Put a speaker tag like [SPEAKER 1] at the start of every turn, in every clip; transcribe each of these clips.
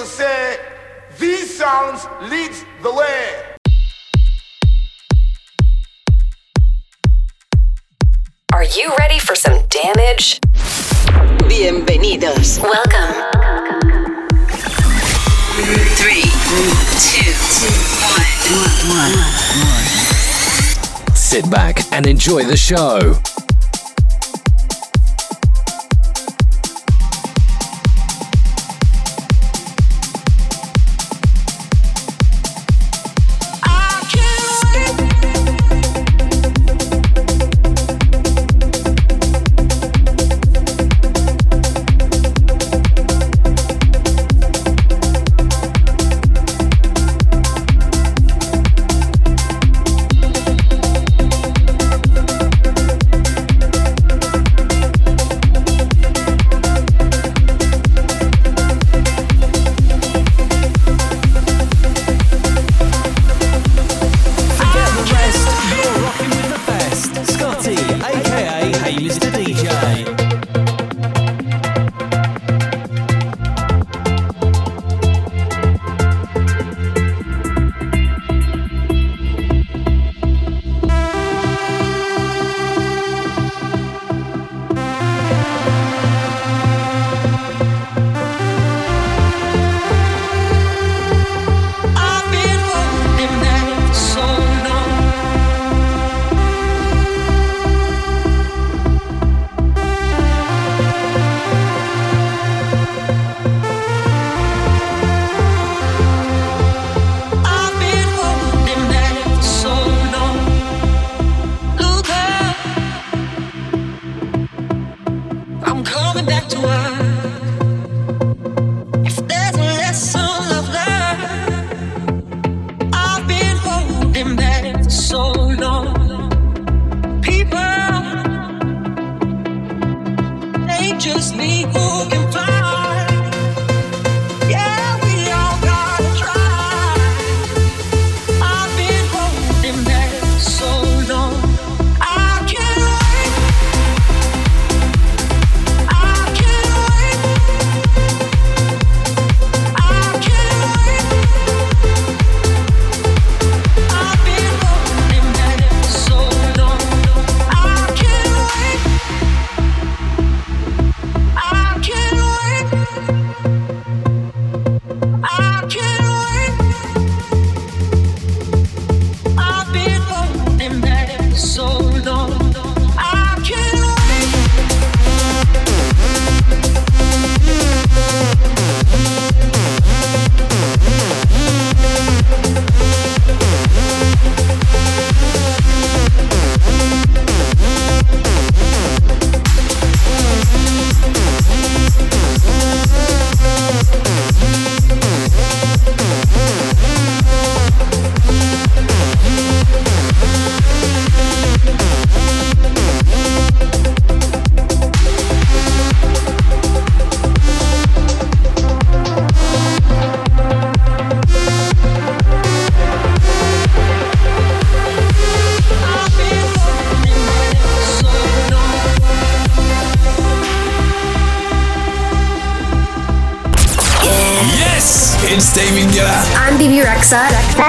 [SPEAKER 1] will say, these sounds lead the way.
[SPEAKER 2] Are you ready for some damage?
[SPEAKER 3] Bienvenidos.
[SPEAKER 2] Welcome.
[SPEAKER 3] Three, two, one.
[SPEAKER 4] Sit back and enjoy the show.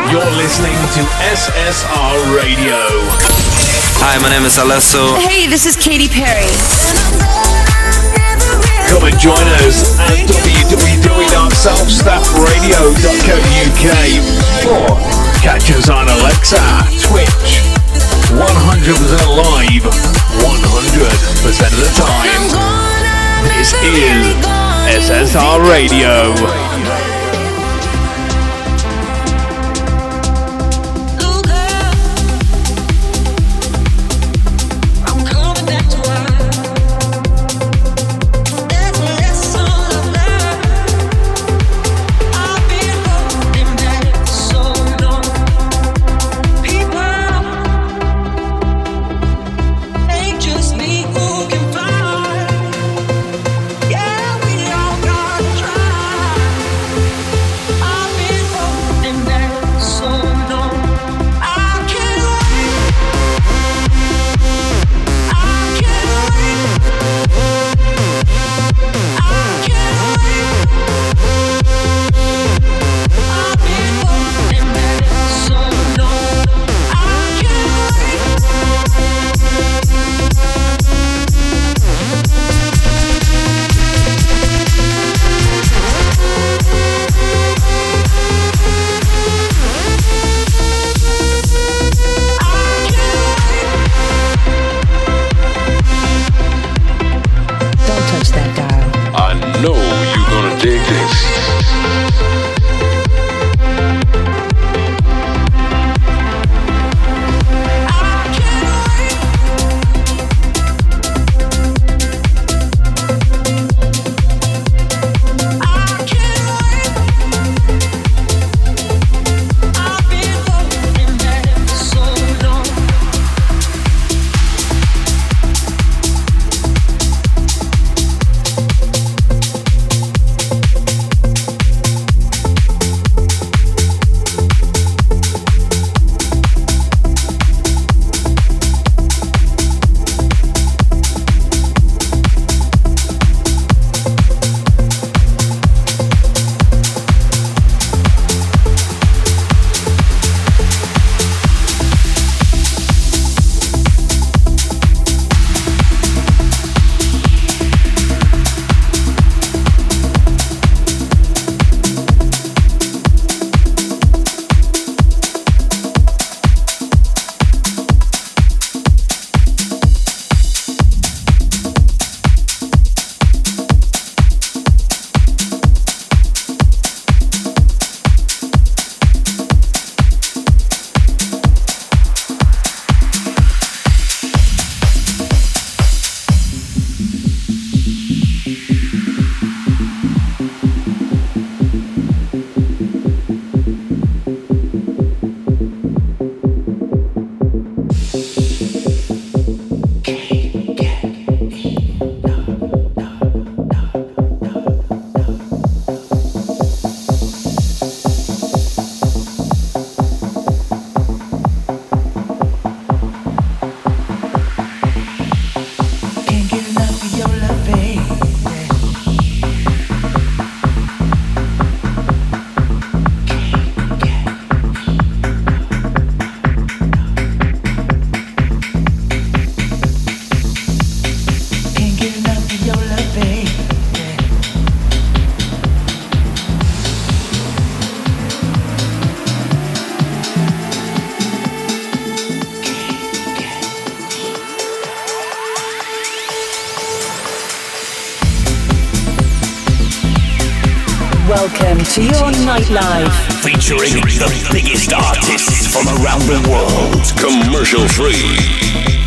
[SPEAKER 5] You're listening to SSSR Radio.
[SPEAKER 6] Hi, my name is Alesso.
[SPEAKER 7] Hey, this is Katy Perry.
[SPEAKER 5] Come and join us at www.selfstaffradio.co.uk or catch us on Alexa, Twitch, 100% live, 100% of the time. This is SSSR Radio.
[SPEAKER 7] Your nightlife.
[SPEAKER 8] Featuring the biggest artists from around the world.
[SPEAKER 9] Commercial free.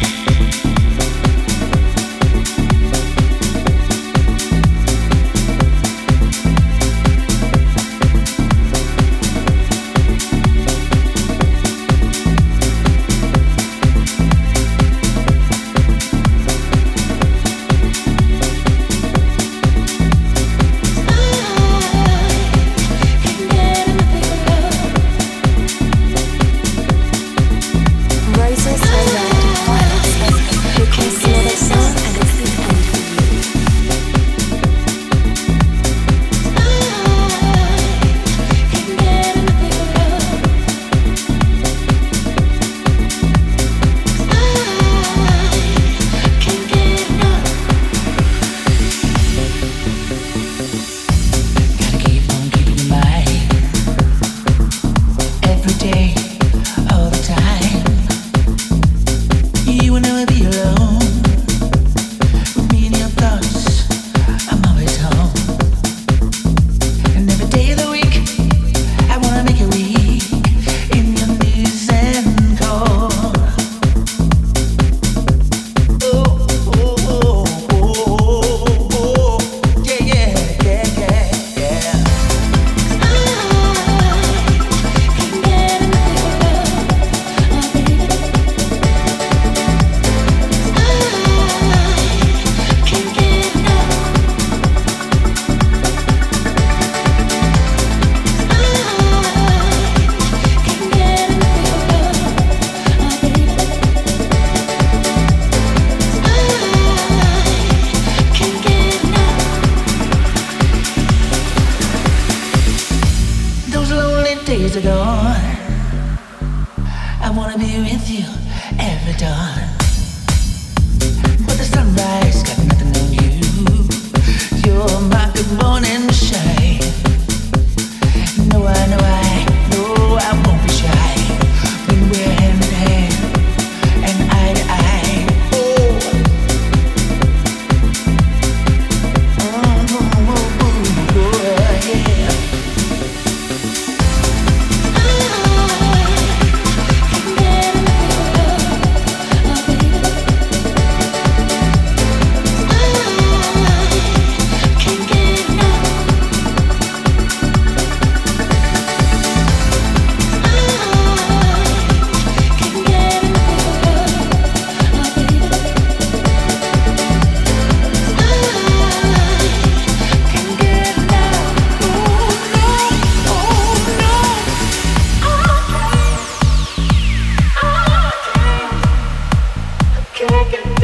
[SPEAKER 10] shaking.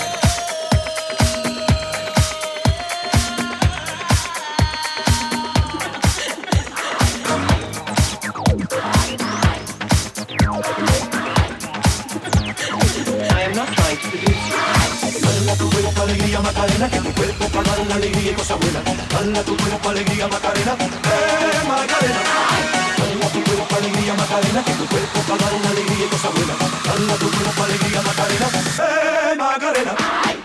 [SPEAKER 10] Dale tu cuerpo alegría, Macarena, eh, Macarena. Dale tu cuerpo alegría, Macarena, que tu cuerpo para dar la alegría y cosas buenas. Dale tu cuerpo alegría, Macarena, eh, Macarena.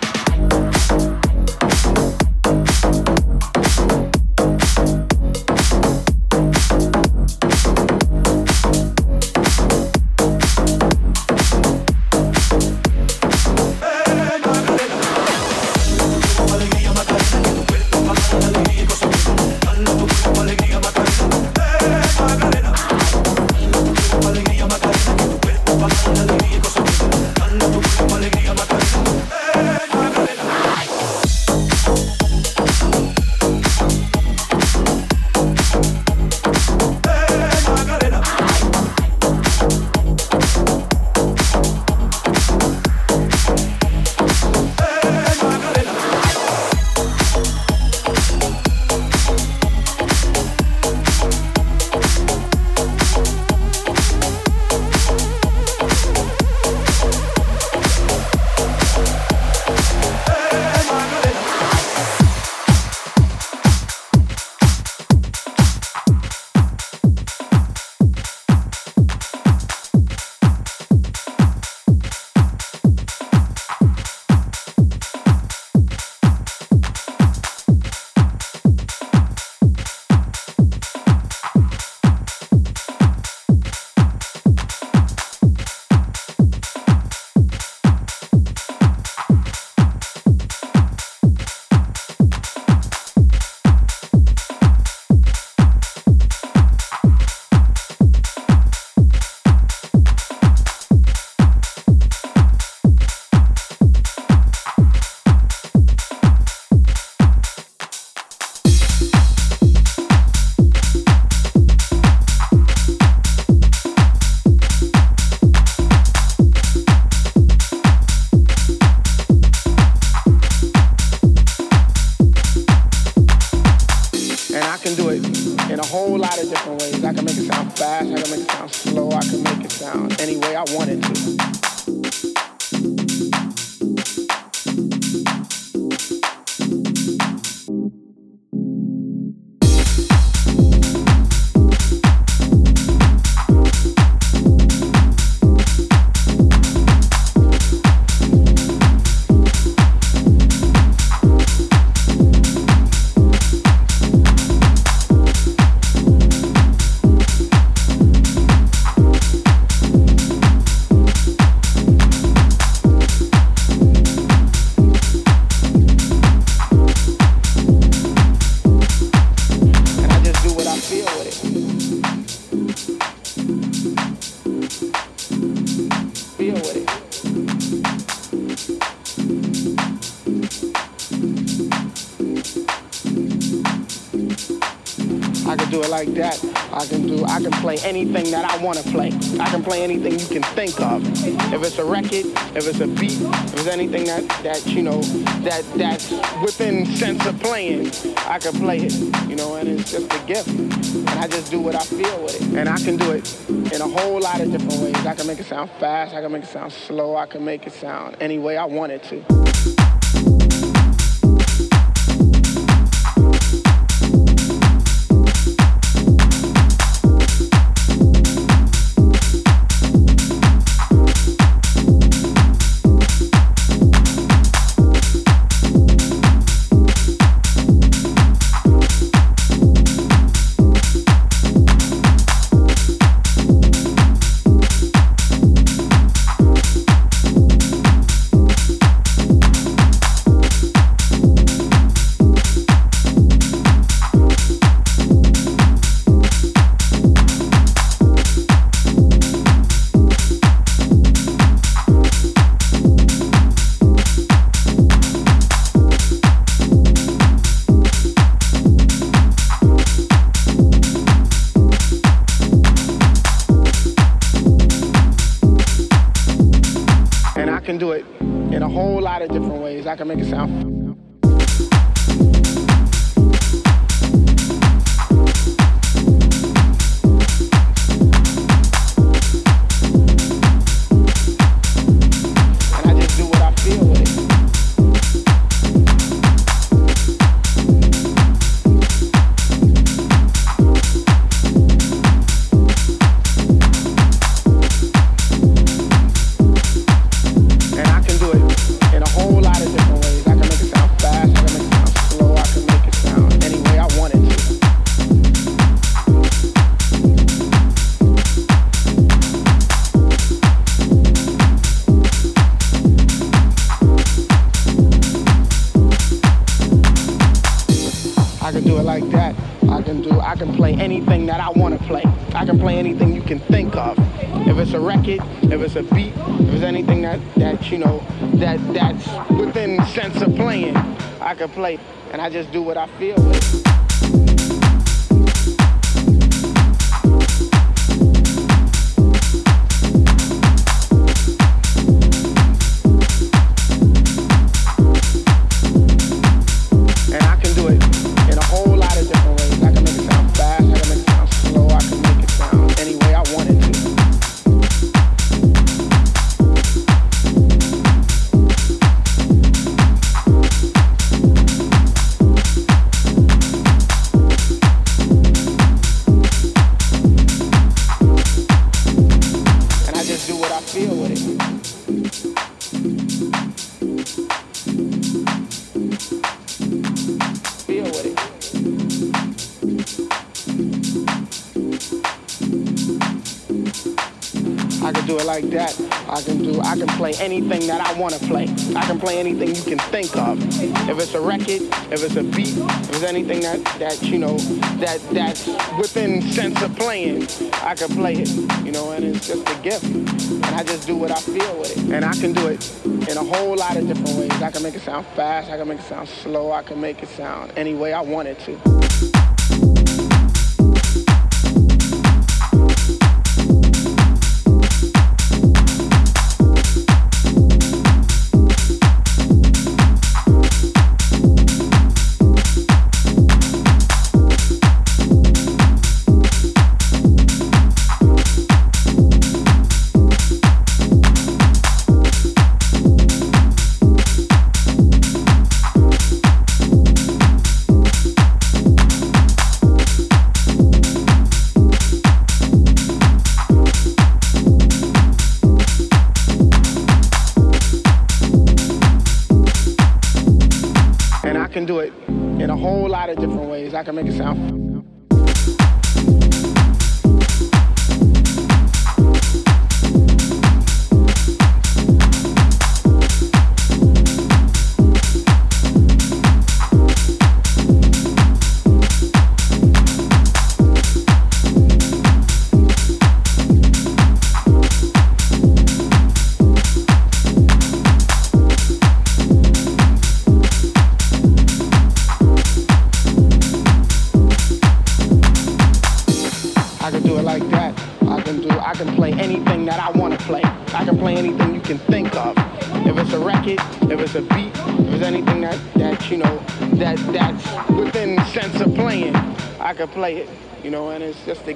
[SPEAKER 11] Anything that I want to play. I can play anything you can think of. If it's a record, if it's a beat, if it's anything that, that you know, that that's within sense of playing, I can play it. You know, and it's just a gift. And I just do what I feel with it. And I can do it in a whole lot of different ways. I can make it sound fast, I can make it sound slow, I can make it sound any way I want it to. Play, and I just do anything that I want to play. I can play anything you can think of. If it's a record, if it's a beat, if it's anything that, that you know, that that's within sense of playing, I can play it, you know, and it's just a gift. And I just do what I feel with it. And I can do it in a whole lot of different ways. I can make it sound fast, I can make it sound slow, I can make it sound any way I want it to. Just a.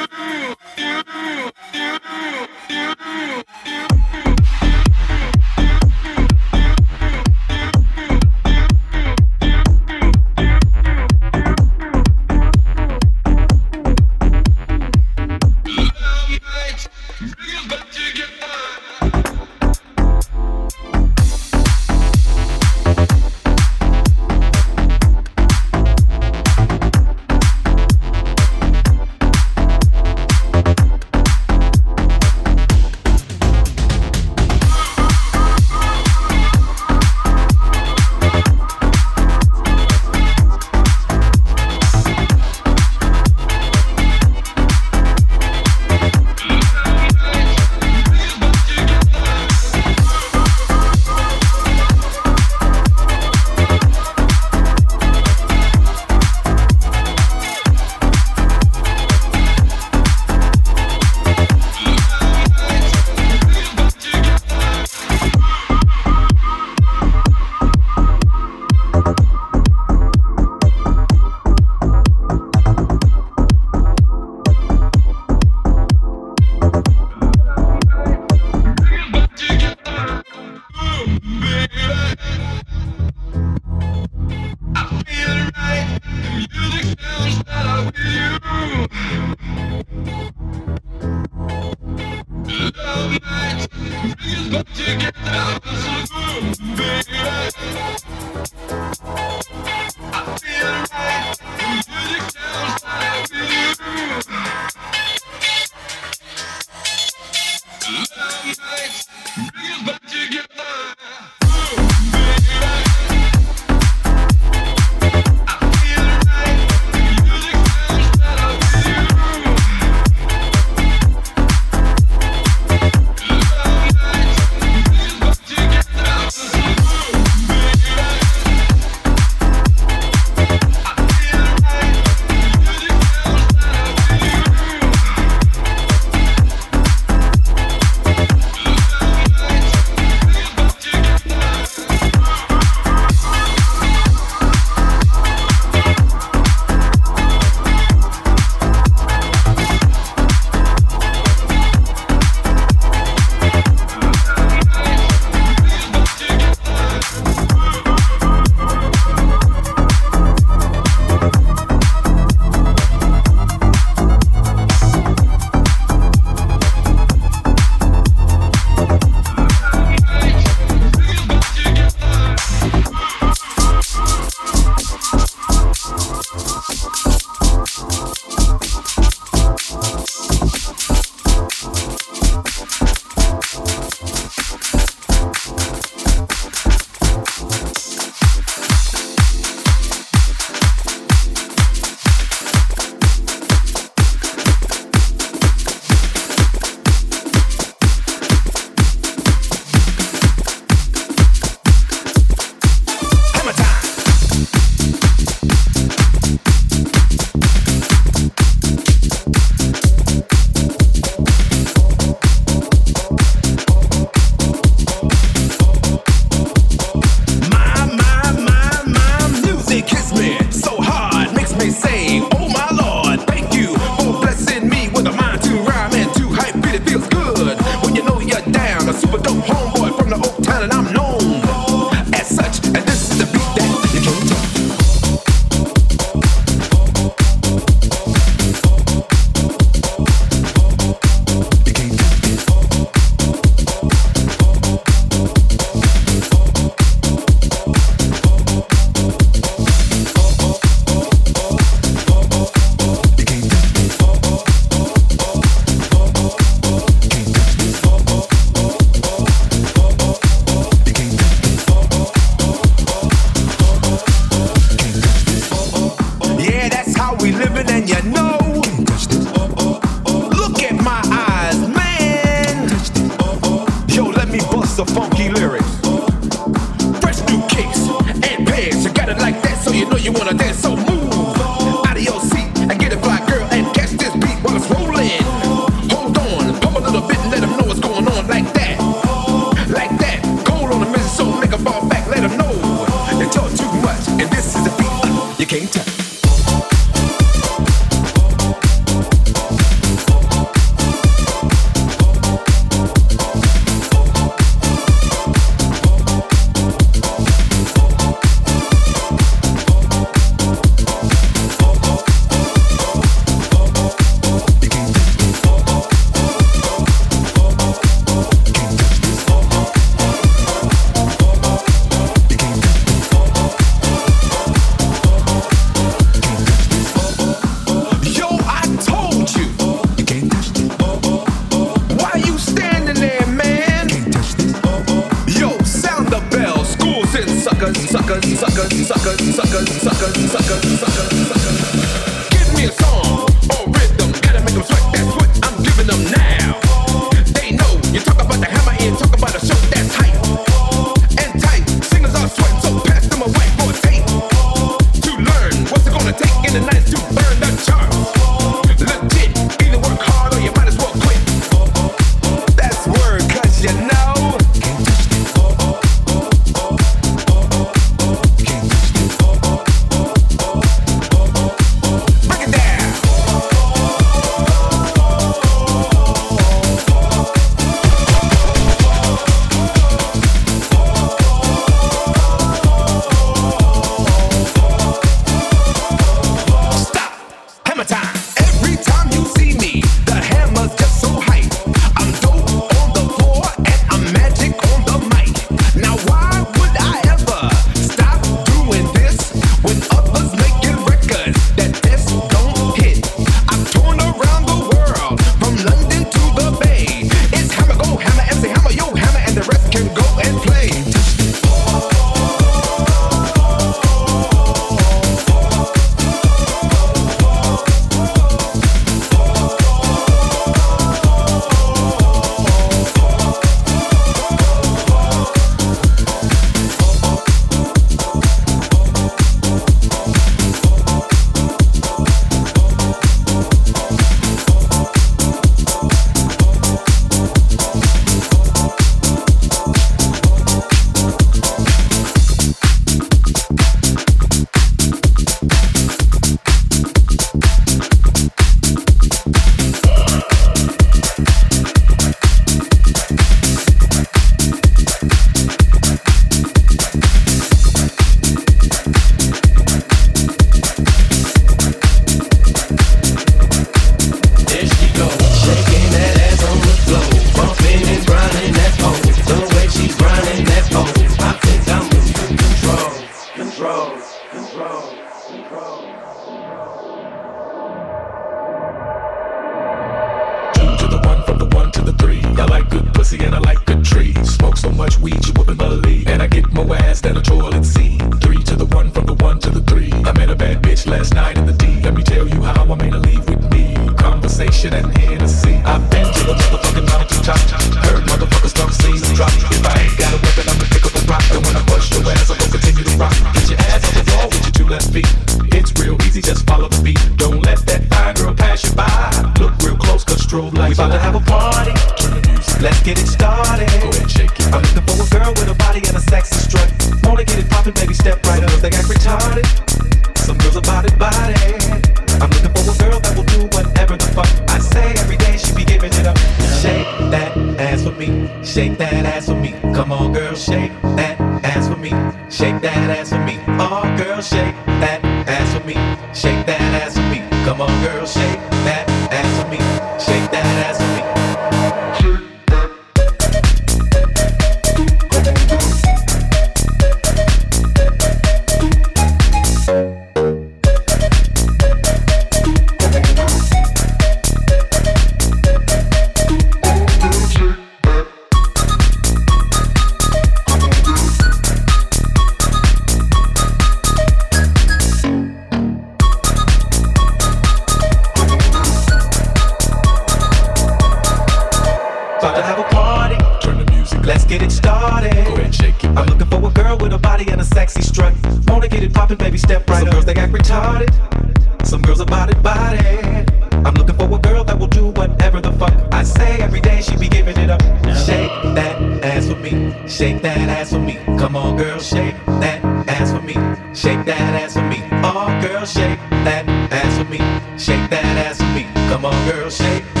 [SPEAKER 12] shake that ass for me. Oh, girl, shake that ass for me. Shake that ass for me. Come on, girl, shake.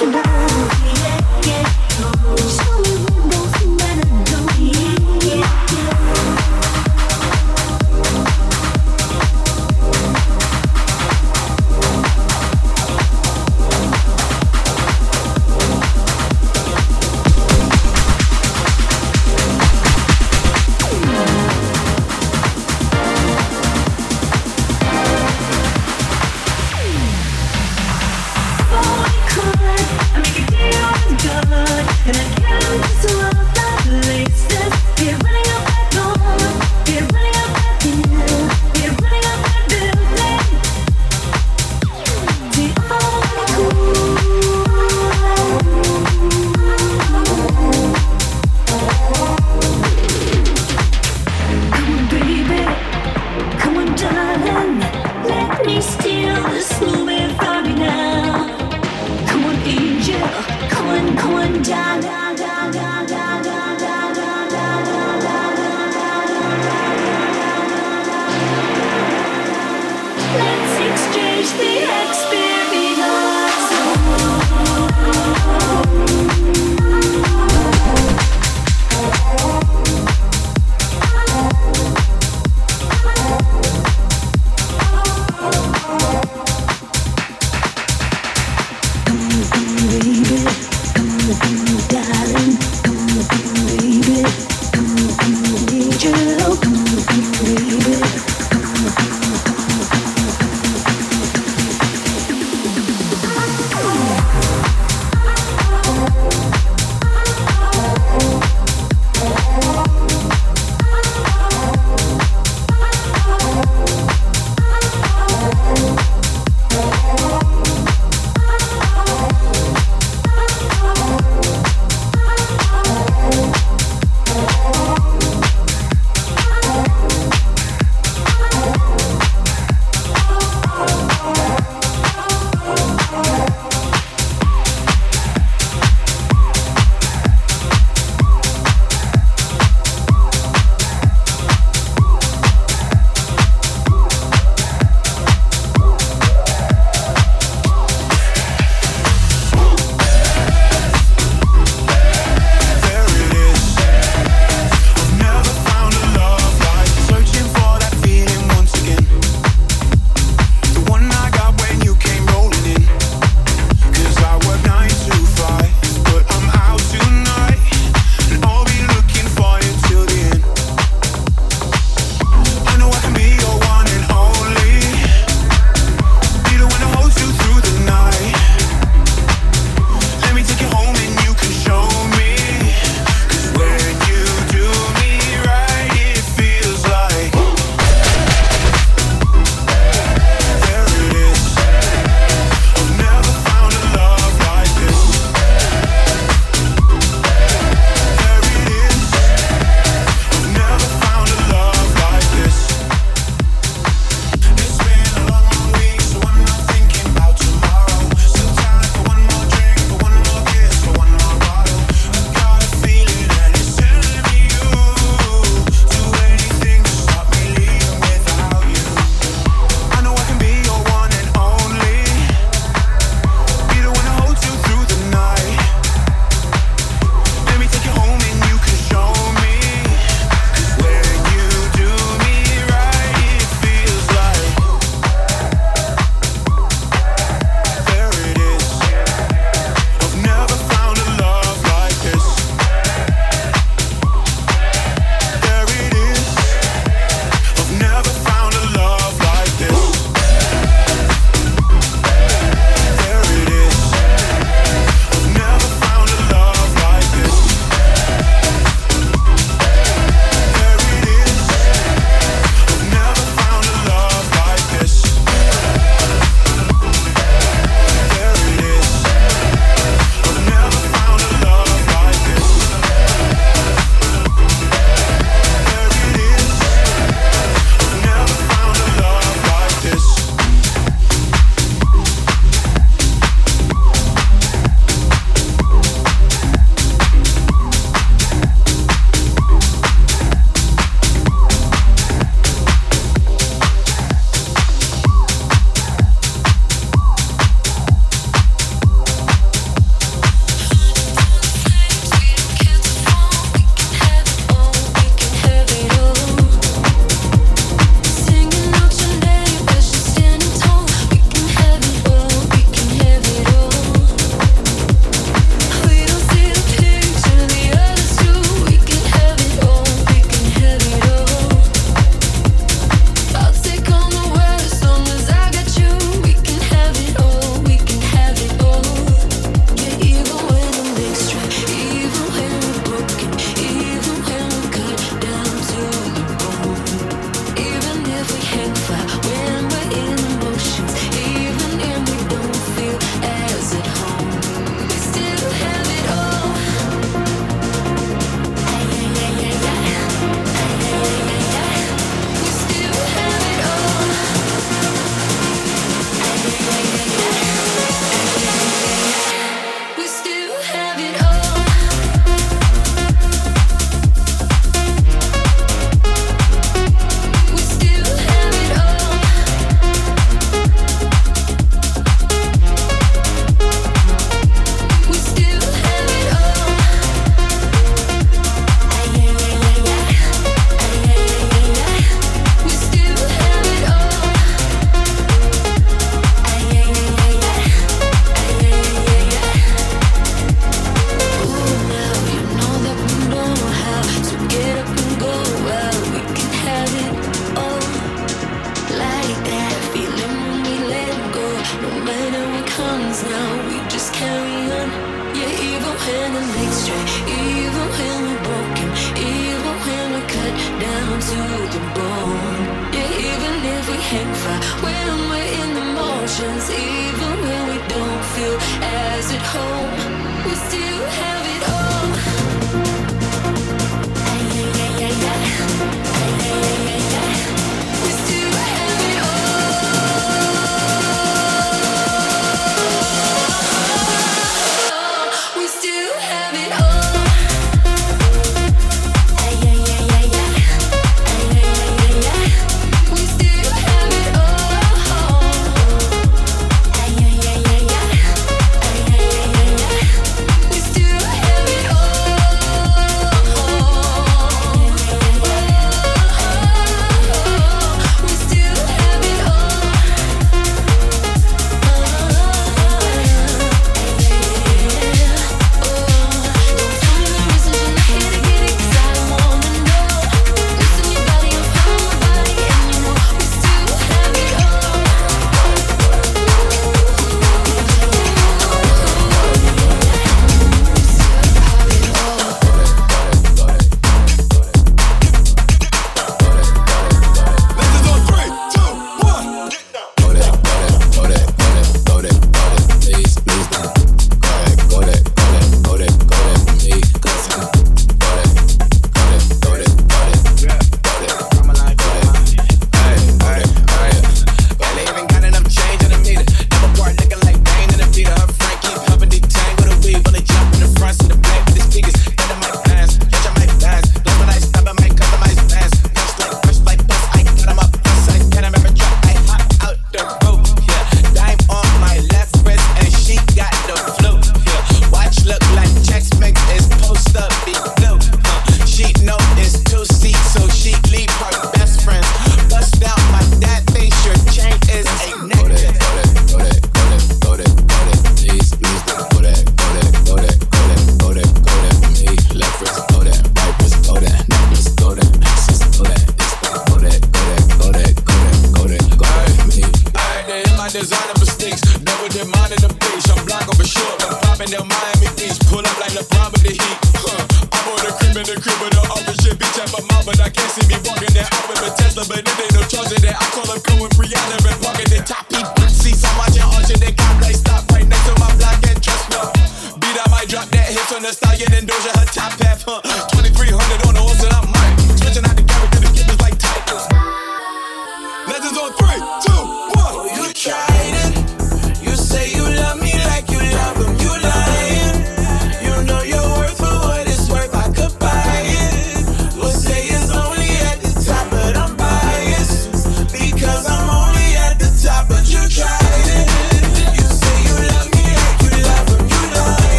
[SPEAKER 10] you
[SPEAKER 13] know.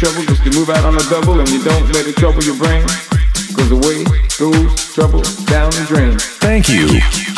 [SPEAKER 5] trouble, just to move out on the double and you don't let it trouble your brain. Cause the way through trouble down the drain.
[SPEAKER 1] Thank you.